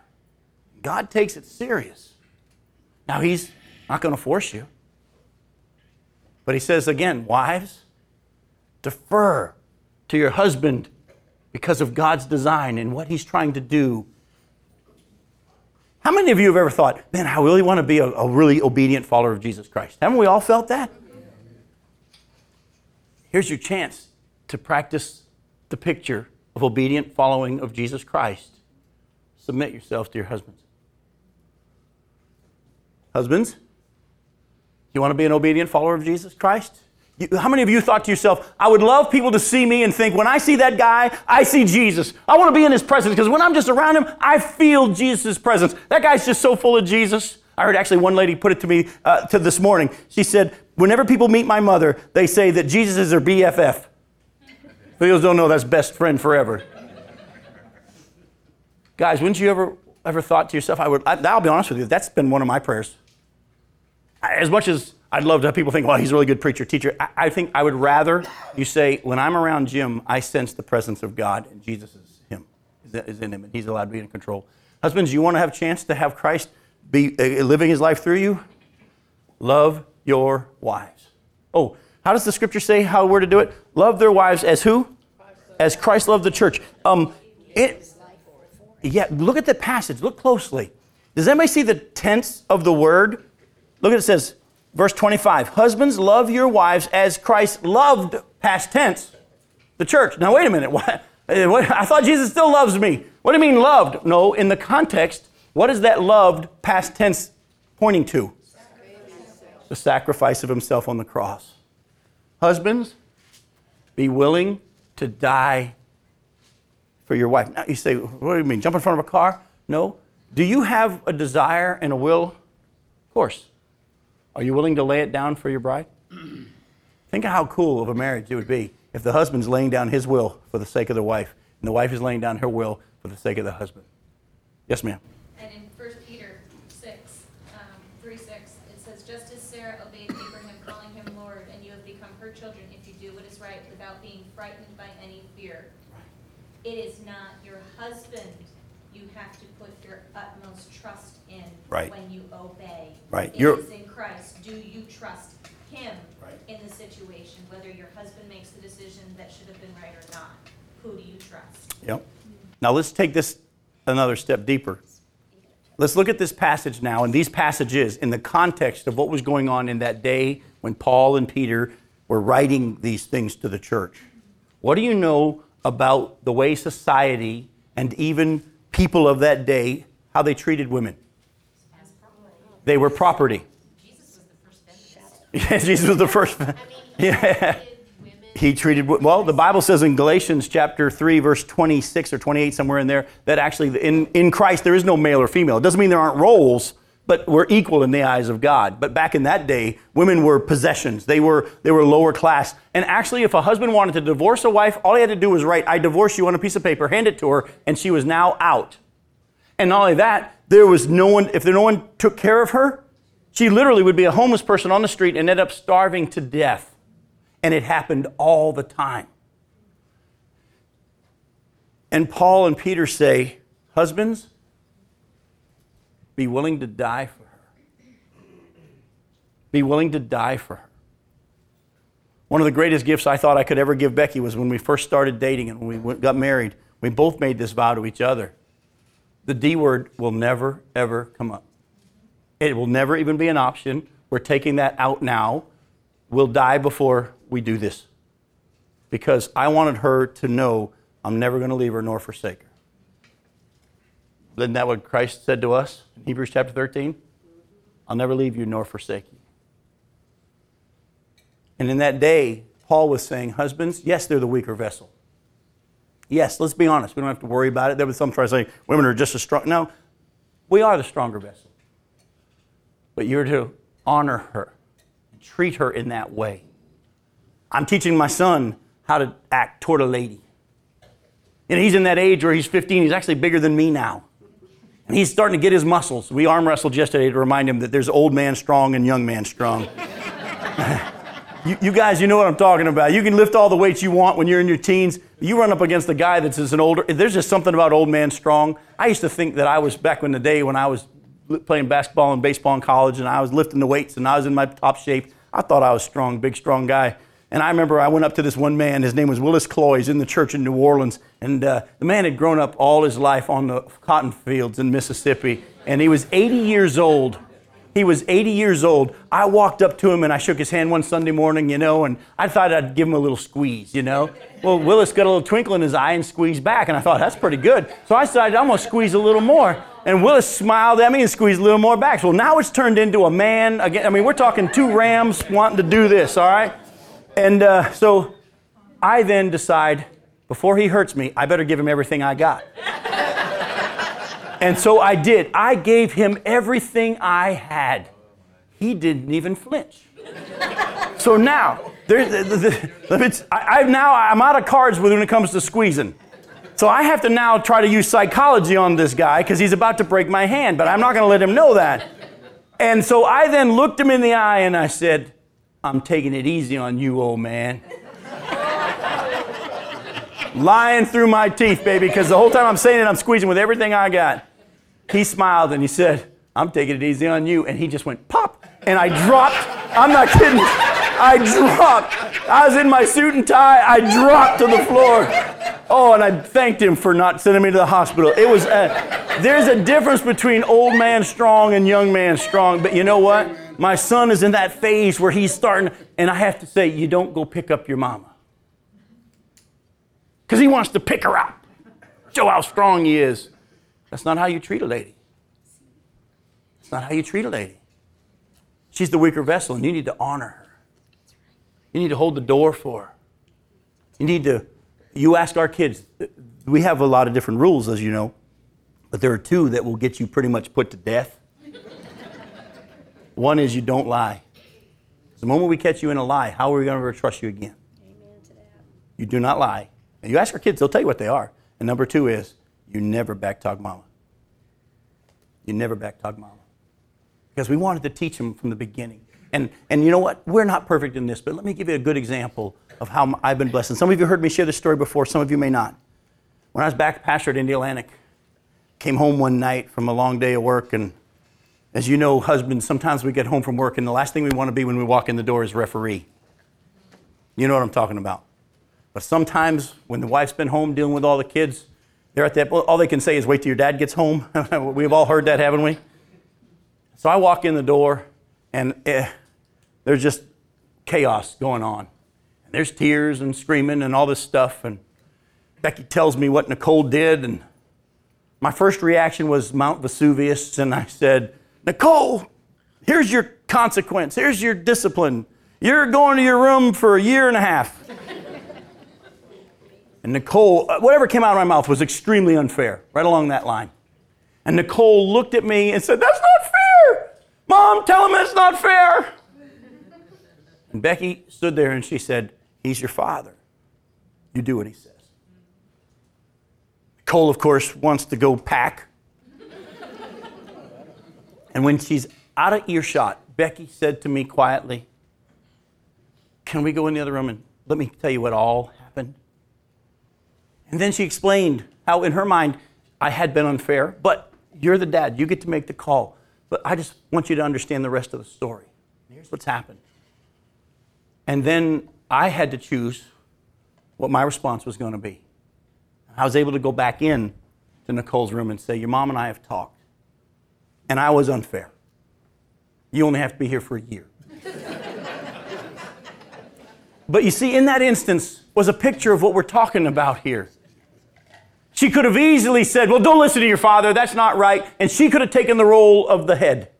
God takes it serious. Now, He's not going to force you. But He says again, wives, defer to your husband because of God's design and what He's trying to do. How many of you have ever thought, man, I really want to be a, a really obedient follower of Jesus Christ? Haven't we all felt that? Here's your chance to practice the picture of obedient following of Jesus Christ. Submit yourself to your husbands. Husbands, you want to be an obedient follower of Jesus Christ? How many of you thought to yourself, I would love people to see me and think, when I see that guy, I see Jesus. I want to be in his presence because when I'm just around him, I feel Jesus' presence. That guy's just so full of Jesus. I heard actually one lady put it to me uh, to this morning. She said, whenever people meet my mother, they say that Jesus is their BFF. Those don't know that's best friend forever. Guys, wouldn't you ever ever thought to yourself, I would, I, I'll be honest with you, that's been one of my prayers. As much as I'd love to have people think, well, he's a really good preacher, teacher, I, I think I would rather you say, when I'm around Jim, I sense the presence of God and Jesus is him, is in him, and he's allowed to be in control. Husbands, you want to have a chance to have Christ be uh, living his life through you? Love your wives. Oh, how does the scripture say how we're to do it? Love their wives as who? As Christ loved the church. Um, it, yeah, look at the passage. Look closely. Does anybody see the tense of the word? Look at it says, verse 25 Husbands, love your wives as Christ loved, past tense, the church. Now, wait a minute. What? I thought Jesus still loves me. What do you mean loved? No, in the context, what is that loved, past tense, pointing to? The sacrifice of himself on the cross. Husbands, be willing to die for your wife. Now you say, what do you mean? Jump in front of a car? No. Do you have a desire and a will? Of course. Are you willing to lay it down for your bride? Think of how cool of a marriage it would be if the husband's laying down his will for the sake of the wife, and the wife is laying down her will for the sake of the husband. Yes, ma'am. And in 1 Peter 6, um, 3 6, it says, Just as Sarah obeyed Abraham, calling him Lord, and you have become her children if you do what is right without being frightened by any fear. It is not your husband you have to put your utmost trust in Right. when you obey. Right. It You're- is in Christ. Do you trust him Right. in the situation, whether your husband makes the decision that should have been right or not? Who do you trust? Yep. Now let's take this another step deeper. Let's look at this passage now and these passages in the context of what was going on in that day when Paul and Peter were writing these things to the church. What do you know about the way society and even people of that day how they treated women? They were property. Jesus was the first feminist. Yeah, Jesus was the first. I mean, Yeah. He treated, well, the Bible says in Galatians chapter 3, verse 26 or 28, somewhere in there, that actually in, in Christ there is no male or female. It doesn't mean there aren't roles, but we're equal in the eyes of God. But back in that day, women were possessions. They were, they were lower class. And actually, if a husband wanted to divorce a wife, all he had to do was write, I divorce you on a piece of paper, hand it to her, and she was now out. And not only that, there was no one, if there no one took care of her, she literally would be a homeless person on the street and end up starving to death. And it happened all the time. And Paul and Peter say, Husbands, be willing to die for her. Be willing to die for her. One of the greatest gifts I thought I could ever give Becky was when we first started dating and when we went- got married. We both made this vow to each other. The D word will never, ever come up. It will never even be an option. We're taking that out now. We'll die before we do this. Because I wanted her to know I'm never going to leave her nor forsake her. Isn't that what Christ said to us in Hebrews chapter 13? I'll never leave you nor forsake you. And in that day, Paul was saying, Husbands, yes, they're the weaker vessel. Yes, let's be honest. We don't have to worry about it. There was some trying to say women are just as strong. No, we are the stronger vessel. But you're to honor her, treat her in that way. I'm teaching my son how to act toward a lady. And he's in that age where he's 15, he's actually bigger than me now. And he's starting to get his muscles. We arm wrestled yesterday to remind him that there's old man strong and young man strong. you, you, guys, you know what I'm talking about. You can lift all the weights you want when you're in your teens. You run up against a guy that's an older, there's just something about old man strong. I used to think that I was back in the day when I was playing basketball and baseball in college and I was lifting the weights and I was in my top shape. I thought I was strong, big, strong guy. And I remember I went up to this one man. His name was Willis Cloyes in the church in New Orleans. And uh, the man had grown up all his life on the cotton fields in Mississippi. And he was 80 years old. He was 80 years old. I walked up to him and I shook his hand one Sunday morning, you know, and I thought I'd give him a little squeeze, you know. Well, Willis got a little twinkle in his eye and squeezed back. And I thought, that's pretty good. So I decided I'm going to squeeze a little more. And Willis smiled at me and squeezed a little more back. So now it's turned into a man again. I mean, we're talking two rams wanting to do this, all right? And uh, so I then decide, before he hurts me, I better give him everything I got. and so I did. I gave him everything I had. He didn't even flinch. so now, there, the, the, the, I, I, now I'm out of cards when it comes to squeezing. So I have to now try to use psychology on this guy because he's about to break my hand, but I'm not going to let him know that. And so I then looked him in the eye and I said, I'm taking it easy on you, old man. Lying through my teeth, baby, because the whole time I'm saying it, I'm squeezing with everything I got. He smiled and he said, I'm taking it easy on you. And he just went pop. And I dropped. I'm not kidding. I dropped. I was in my suit and tie. I dropped to the floor. Oh, and I thanked him for not sending me to the hospital. It was, uh, there's a difference between old man strong and young man strong. But you know what? My son is in that phase where he's starting, and I have to say, you don't go pick up your mama. Because he wants to pick her up, show how strong he is. That's not how you treat a lady. That's not how you treat a lady. She's the weaker vessel, and you need to honor her. You need to hold the door for. You need to, you ask our kids, we have a lot of different rules, as you know, but there are two that will get you pretty much put to death. One is you don't lie. The moment we catch you in a lie, how are we going to ever trust you again? You do not lie. And you ask our kids, they'll tell you what they are. And number two is you never backtalk mama. You never backtalk mama. Because we wanted to teach them from the beginning. And, and you know what? We're not perfect in this, but let me give you a good example of how I've been blessed. And some of you heard me share this story before, some of you may not. When I was back pastor at Indialantic, came home one night from a long day of work and as you know, husbands, sometimes we get home from work and the last thing we want to be when we walk in the door is referee. You know what I'm talking about. But sometimes when the wife's been home dealing with all the kids, they're at that, all they can say is wait till your dad gets home. We've all heard that, haven't we? So I walk in the door and eh, there's just chaos going on. And there's tears and screaming and all this stuff. And Becky tells me what Nicole did. And my first reaction was Mount Vesuvius. And I said, Nicole, here's your consequence. Here's your discipline. You're going to your room for a year and a half. and Nicole, uh, whatever came out of my mouth was extremely unfair, right along that line. And Nicole looked at me and said, That's not fair. Mom, tell him it's not fair. And Becky stood there and she said, He's your father. You do what he says. Cole, of course, wants to go pack and when she's out of earshot, Becky said to me quietly, Can we go in the other room and let me tell you what all happened? And then she explained how, in her mind, I had been unfair, but you're the dad. You get to make the call. But I just want you to understand the rest of the story. Here's what's happened. And then I had to choose what my response was going to be. I was able to go back in to Nicole's room and say, Your mom and I have talked and I was unfair. You only have to be here for a year. but you see, in that instance was a picture of what we're talking about here. She could have easily said, Well, don't listen to your father, that's not right. And she could have taken the role of the head.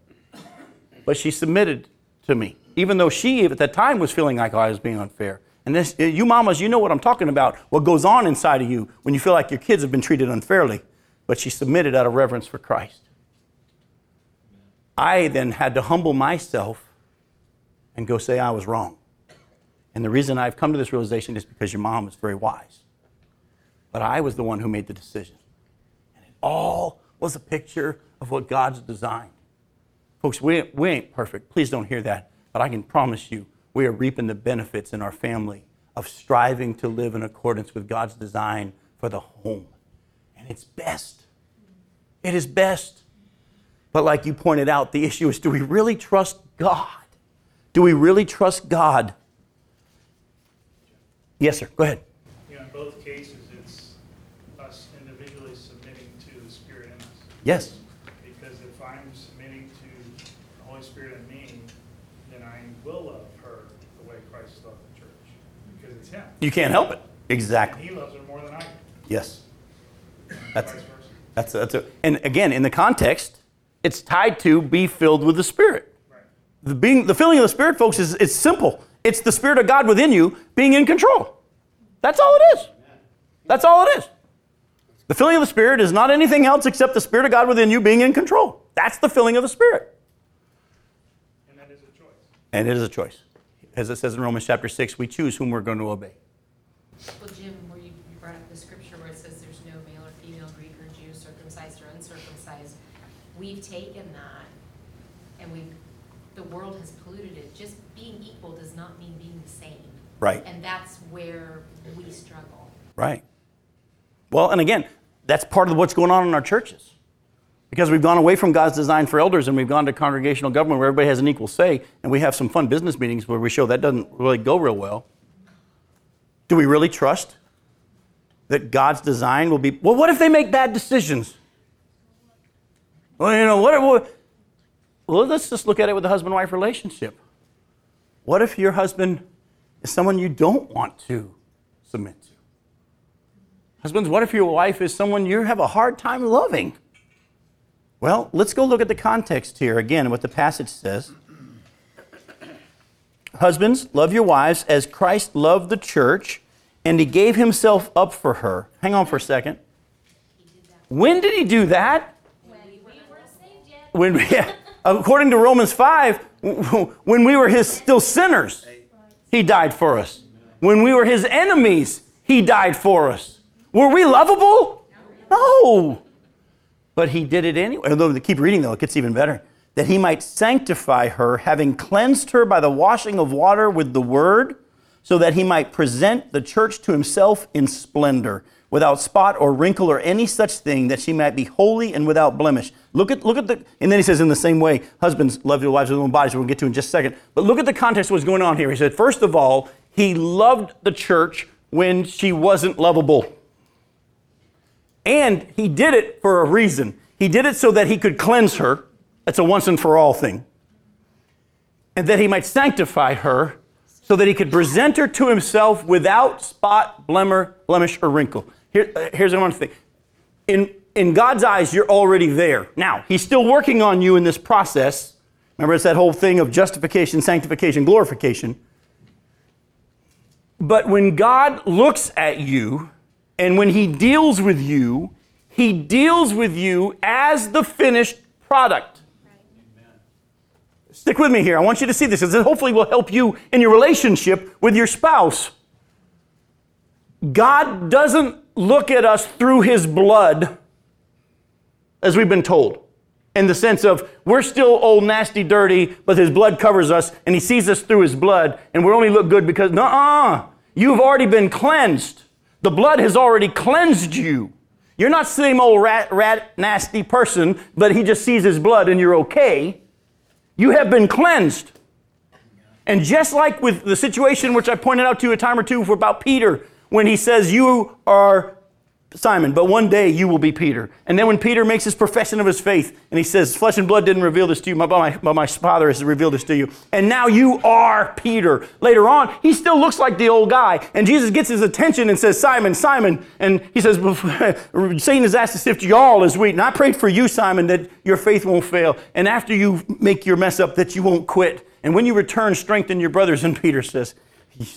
But she submitted to me, even though she, at that time, was feeling like I was being unfair. And this, eh, you mamas, you know what I'm talking about, what goes on inside of you when you feel like your kids have been treated unfairly. But she submitted out of reverence for Christ. I then had to humble myself and go say, I was wrong. And the reason I've come to this realization is because your mom was very wise. But I was the one who made the decision. And it all was a picture of what God's designed. Folks, we, we ain't perfect. Please don't hear that. But I can promise you, we are reaping the benefits in our family of striving to live in accordance with God's design for the home. And it's best. It is best. But like you pointed out, the issue is do we really trust God? Do we really trust God? Yes, sir. Go ahead. Know, in both cases, it's us individually submitting to the Spirit in us. Yes. Because if I'm submitting to the Holy Spirit in me, then I will love her the way Christ loved the church. Because it's Him. You can't help it. Exactly. He loves her more than I do. Yes. That's that's that's a, and again in the context, it's tied to be filled with the Spirit. Right. The being the filling of the Spirit, folks, is it's simple. It's the Spirit of God within you being in control. That's all it is. That's all it is. The filling of the Spirit is not anything else except the Spirit of God within you being in control. That's the filling of the Spirit. And that is a choice. And it is a choice. As it says in Romans chapter 6, we choose whom we're going to obey. Well, Jim, where you, you brought up the scripture where it says there's no male or female, Greek or Jew, circumcised or uncircumcised, we've taken that and we've, the world has polluted it. Just being equal does not mean being the same. Right. And that's where we struggle. Right. Well, and again, that's part of what's going on in our churches. Because we've gone away from God's design for elders and we've gone to congregational government where everybody has an equal say, and we have some fun business meetings where we show that doesn't really go real well. Do we really trust that God's design will be? Well, what if they make bad decisions? Well, you know, what, what well, let's just look at it with the husband wife relationship. What if your husband is someone you don't want to submit to? Husbands, what if your wife is someone you have a hard time loving? Well, let's go look at the context here again, what the passage says. Husbands, love your wives as Christ loved the church and he gave himself up for her. Hang on for a second. When did he do that? When yeah, according to Romans 5, when we were his still sinners, he died for us. When we were his enemies, he died for us. Were we lovable? No. But he did it anyway. Although, keep reading though, it gets even better. That he might sanctify her, having cleansed her by the washing of water with the word, so that he might present the church to himself in splendor, without spot or wrinkle or any such thing, that she might be holy and without blemish. Look at, look at the, and then he says in the same way, husbands, love your wives with their own bodies, we'll get to in just a second. But look at the context of what's going on here. He said, first of all, he loved the church when she wasn't lovable. And he did it for a reason. He did it so that he could cleanse her. That's a once and for all thing. And that he might sanctify her so that he could present her to himself without spot, blemish, or wrinkle. Here, uh, here's to think. In, in God's eyes, you're already there. Now, he's still working on you in this process. Remember, it's that whole thing of justification, sanctification, glorification. But when God looks at you and when he deals with you, he deals with you as the finished product. Stick with me here. I want you to see this because it hopefully will help you in your relationship with your spouse. God doesn't look at us through his blood, as we've been told, in the sense of we're still old, nasty, dirty, but his blood covers us and he sees us through his blood and we only look good because, no, uh, you've already been cleansed. The blood has already cleansed you. You're not the same old rat, rat, nasty person, but he just sees his blood and you're okay. You have been cleansed. And just like with the situation which I pointed out to you a time or two for about Peter, when he says, You are Simon, but one day you will be Peter. And then when Peter makes his profession of his faith and he says, Flesh and blood didn't reveal this to you, but my, but my Father has revealed this to you. And now you are Peter. Later on, he still looks like the old guy. And Jesus gets his attention and says, Simon, Simon. And he says, Satan has asked to sift you all as wheat. And I prayed for you, Simon, that your faith won't fail. And after you make your mess up, that you won't quit. And when you return, strengthen your brothers. And Peter says,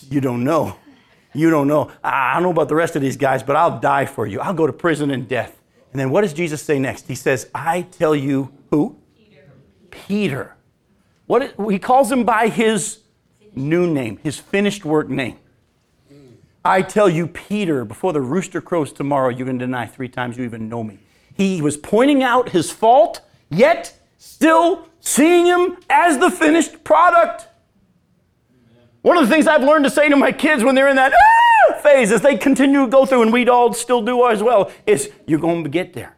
You don't know. You don't know. I don't know about the rest of these guys, but I'll die for you. I'll go to prison and death. And then what does Jesus say next? He says, I tell you who? Peter. What he calls him by his new name, his finished work name. I tell you, Peter, before the rooster crows tomorrow, you're going to deny three times you even know me. He was pointing out his fault, yet still seeing him as the finished product. One of the things I've learned to say to my kids when they're in that ah! phase, as they continue to go through, and we'd all still do as well, is you're going to get there.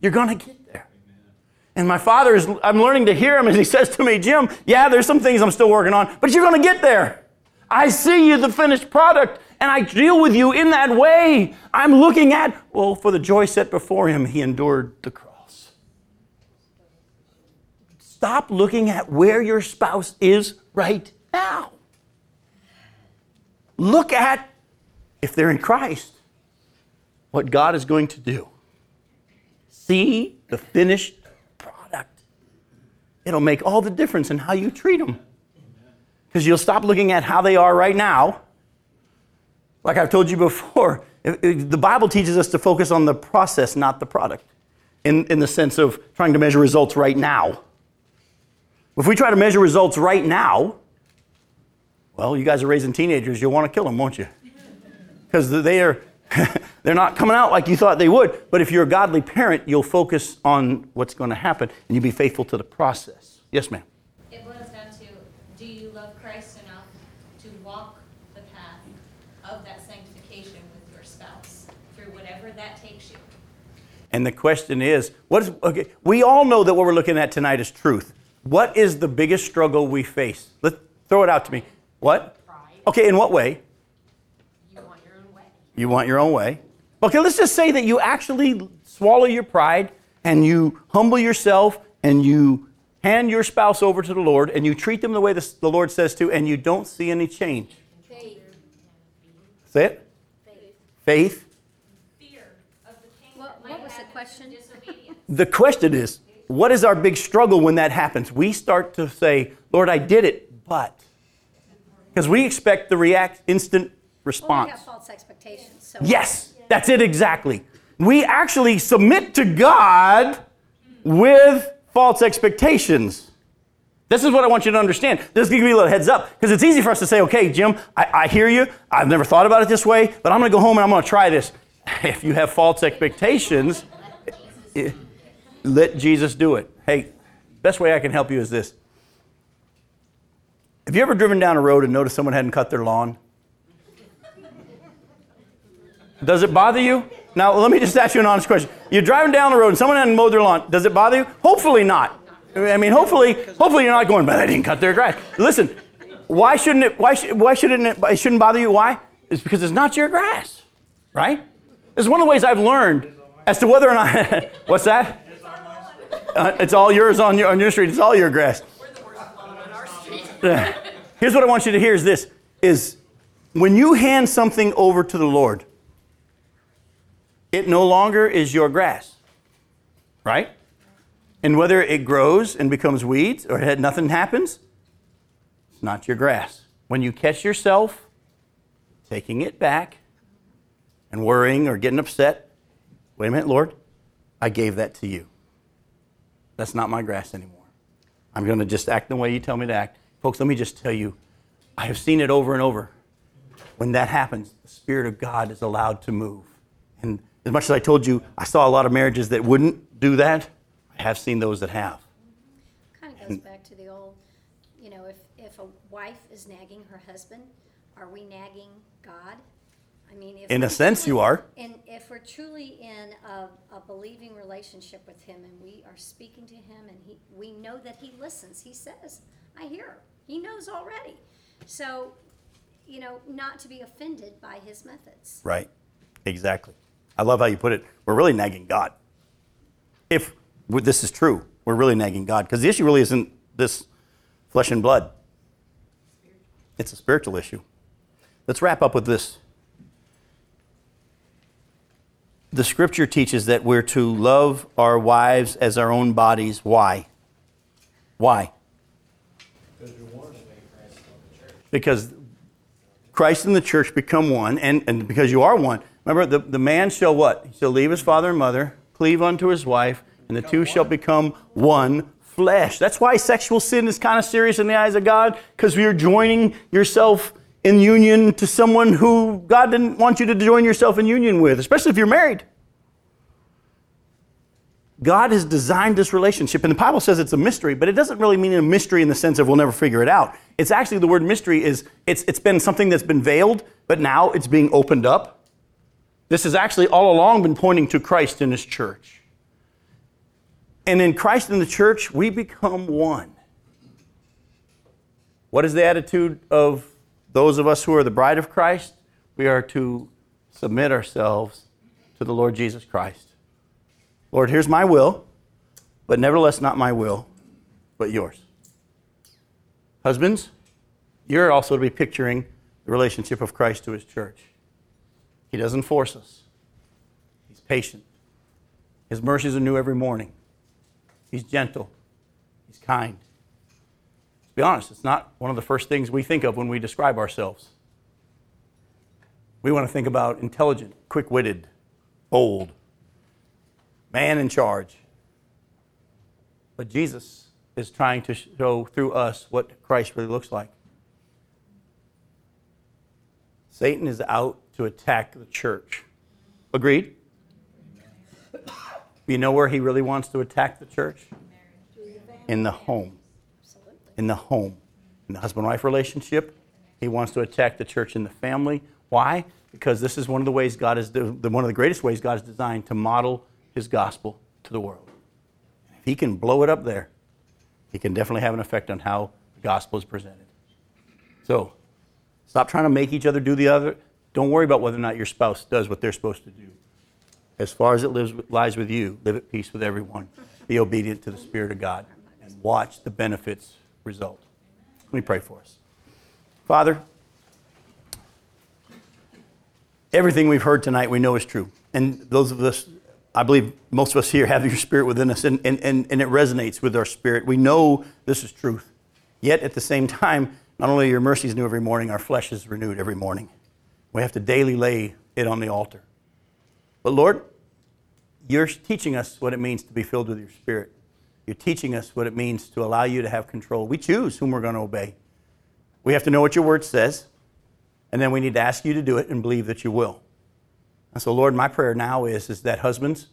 You're going to get there. And my father is, I'm learning to hear him as he says to me, Jim, yeah, there's some things I'm still working on, but you're going to get there. I see you, the finished product, and I deal with you in that way. I'm looking at, well, for the joy set before him, he endured the cross. Stop looking at where your spouse is right now. Look at, if they're in Christ, what God is going to do. See the finished product. It'll make all the difference in how you treat them. Because you'll stop looking at how they are right now. Like I've told you before, the Bible teaches us to focus on the process, not the product, in, in the sense of trying to measure results right now. If we try to measure results right now, well, you guys are raising teenagers, you'll want to kill them, won't you? Because they are, they're not coming out like you thought they would. But if you're a godly parent, you'll focus on what's going to happen and you'll be faithful to the process. Yes, ma'am. It boils down to, do you love Christ enough to walk the path of that sanctification with your spouse through whatever that takes you? And the question is, what is okay? We all know that what we're looking at tonight is truth. What is the biggest struggle we face? Let's throw it out to me. What? Pride. Okay, in what way? You want your own way. You want your own way. Okay, let's just say that you actually swallow your pride and you humble yourself and you hand your spouse over to the Lord and you treat them the way the, the Lord says to, and you don't see any change. Faith. Say it. Faith. Faith. Fear of the pain What- what was the question? disobedience. The question is, what is our big struggle when that happens? We start to say, Lord, I did it, but. Because we expect the react instant Well, we response. have false expectations. So Yes, that's it exactly. We actually submit to God with false expectations. This is what I want you to understand. This is going to give you a little heads up because it's easy for us to say, okay, Jim, I, I hear you. I've never thought about it this way, but I'm going to go home and I'm going to try this. If you have false expectations, let Jesus do it. Hey, best way I can help you is this. Have you ever driven down a road and noticed someone hadn't cut their lawn? Does it bother you? Now, let me just ask you an honest question. You're driving down the road and someone hadn't mowed their lawn. Does it bother you? Hopefully not. I mean, hopefully, hopefully you're not going, but I didn't cut their grass. Listen, why shouldn't it? Why, sh- why shouldn't it? It shouldn't bother you. Why? It's because it's not your grass, right? It's one of the ways I've learned as to whether or not. what's that? Uh, it's all yours on your on your street. It's all your grass. Here's what I want you to hear: is this is when you hand something over to the Lord, it no longer is your grass, right? And whether it grows and becomes weeds or nothing happens, it's not your grass. When you catch yourself taking it back and worrying or getting upset, wait a minute, Lord, I gave that to you. That's not my grass anymore. I'm going to just act the way you tell me to act. Folks, let me just tell you, I have seen it over and over. When that happens, the Spirit of God is allowed to move. And as much as I told you, I saw a lot of marriages that wouldn't do that. I have seen those that have. kind of goes back to the old, you know, if, if a wife is nagging her husband, are we nagging God? I mean, if In a sense, truly- you are. And if we're truly in a, a believing relationship with Him and we are speaking to Him and he, we know that He listens, He says, I hear. He knows already. So, you know, not to be offended by His methods. Right. Exactly. I love how you put it. We're really nagging God. If this is true, we're really nagging God. Because the issue really isn't this flesh and blood, it's a spiritual issue. Let's wrap up with this. The scripture teaches that we're to love our wives as our own bodies. Why? Why? Because Christ and the church become one, and, and because you are one. Remember, the, the man shall what? He shall leave his father and mother, cleave unto his wife, and the two shall become one flesh. That's why sexual sin is kind of serious in the eyes of God, because you're joining yourself in union to someone who God didn't want you to join yourself in union with, especially if you're married. God has designed this relationship, and the Bible says it's a mystery, but it doesn't really mean a mystery in the sense of we'll never figure it out. It's actually the word mystery is it's, it's been something that's been veiled, but now it's being opened up. This has actually all along been pointing to Christ and his church. And in Christ and the church, we become one. What is the attitude of those of us who are the bride of Christ? We are to submit ourselves to the Lord Jesus Christ. Lord, here's my will, but nevertheless, not my will, but yours. Husbands, you're also to be picturing the relationship of Christ to his church. He doesn't force us, he's patient. His mercies are new every morning. He's gentle, he's kind. Be honest, it's not one of the first things we think of when we describe ourselves. We want to think about intelligent, quick witted, bold, man in charge. But Jesus is trying to show through us what Christ really looks like. Satan is out to attack the church. Agreed? You know where he really wants to attack the church? In the home. In the home. In the husband wife relationship, he wants to attack the church in the family. Why? Because this is one of the ways God is, one of the greatest ways God is designed to model his gospel to the world. If he can blow it up there, he can definitely have an effect on how the gospel is presented. So, stop trying to make each other do the other. Don't worry about whether or not your spouse does what they're supposed to do. As far as it lives, lies with you, live at peace with everyone. Be obedient to the Spirit of God and watch the benefits result. Let me pray for us. Father, everything we've heard tonight we know is true. And those of us I believe most of us here have your spirit within us, and, and, and, and it resonates with our spirit. We know this is truth. Yet at the same time, not only your mercies new every morning, our flesh is renewed every morning. We have to daily lay it on the altar. But Lord, you're teaching us what it means to be filled with your spirit. You're teaching us what it means to allow you to have control. We choose whom we're going to obey. We have to know what your word says, and then we need to ask you to do it and believe that you will. And so, Lord, my prayer now is, is that husbands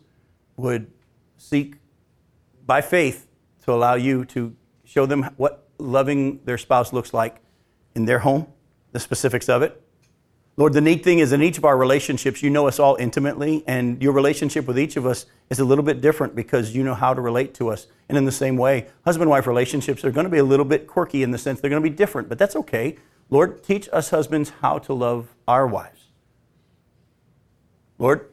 would seek by faith to allow you to show them what loving their spouse looks like in their home, the specifics of it. Lord, the neat thing is in each of our relationships, you know us all intimately, and your relationship with each of us is a little bit different because you know how to relate to us. And in the same way, husband wife relationships are going to be a little bit quirky in the sense they're going to be different, but that's okay. Lord, teach us husbands how to love our wives. Lord,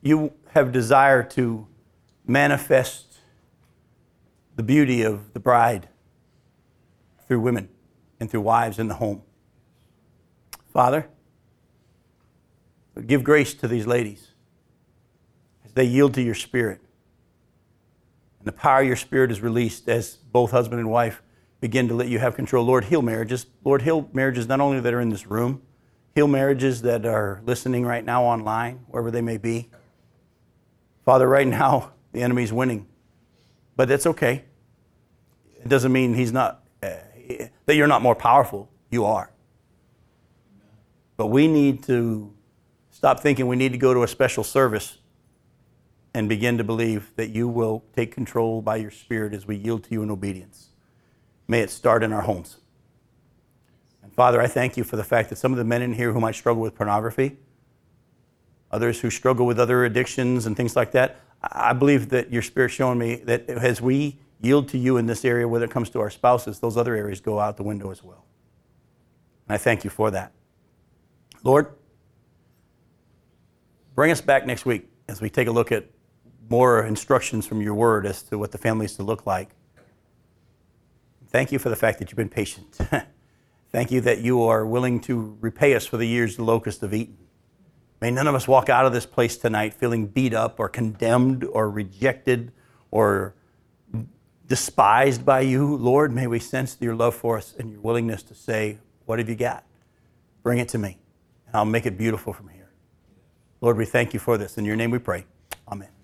you have desire to manifest the beauty of the bride through women and through wives in the home. Father, give grace to these ladies as they yield to your spirit. And the power of your spirit is released as both husband and wife begin to let you have control. Lord, heal marriages. Lord, heal marriages not only that are in this room, heal marriages that are listening right now online, wherever they may be. Father, right now, the enemy's winning, but that's okay. It doesn't mean he's not, uh, that you're not more powerful. You are. But we need to stop thinking we need to go to a special service and begin to believe that you will take control by your Spirit as we yield to you in obedience. May it start in our homes. And Father, I thank you for the fact that some of the men in here who might struggle with pornography, others who struggle with other addictions and things like that, I believe that your Spirit's showing me that as we yield to you in this area, whether it comes to our spouses, those other areas go out the window as well. And I thank you for that. Lord, bring us back next week as we take a look at more instructions from your word as to what the family is to look like. Thank you for the fact that you've been patient. Thank you that you are willing to repay us for the years the locusts have eaten. May none of us walk out of this place tonight feeling beat up or condemned or rejected or despised by you. Lord, may we sense your love for us and your willingness to say, What have you got? Bring it to me, I'll make it beautiful from here. Lord, we thank you for this. In your name we pray. Amen.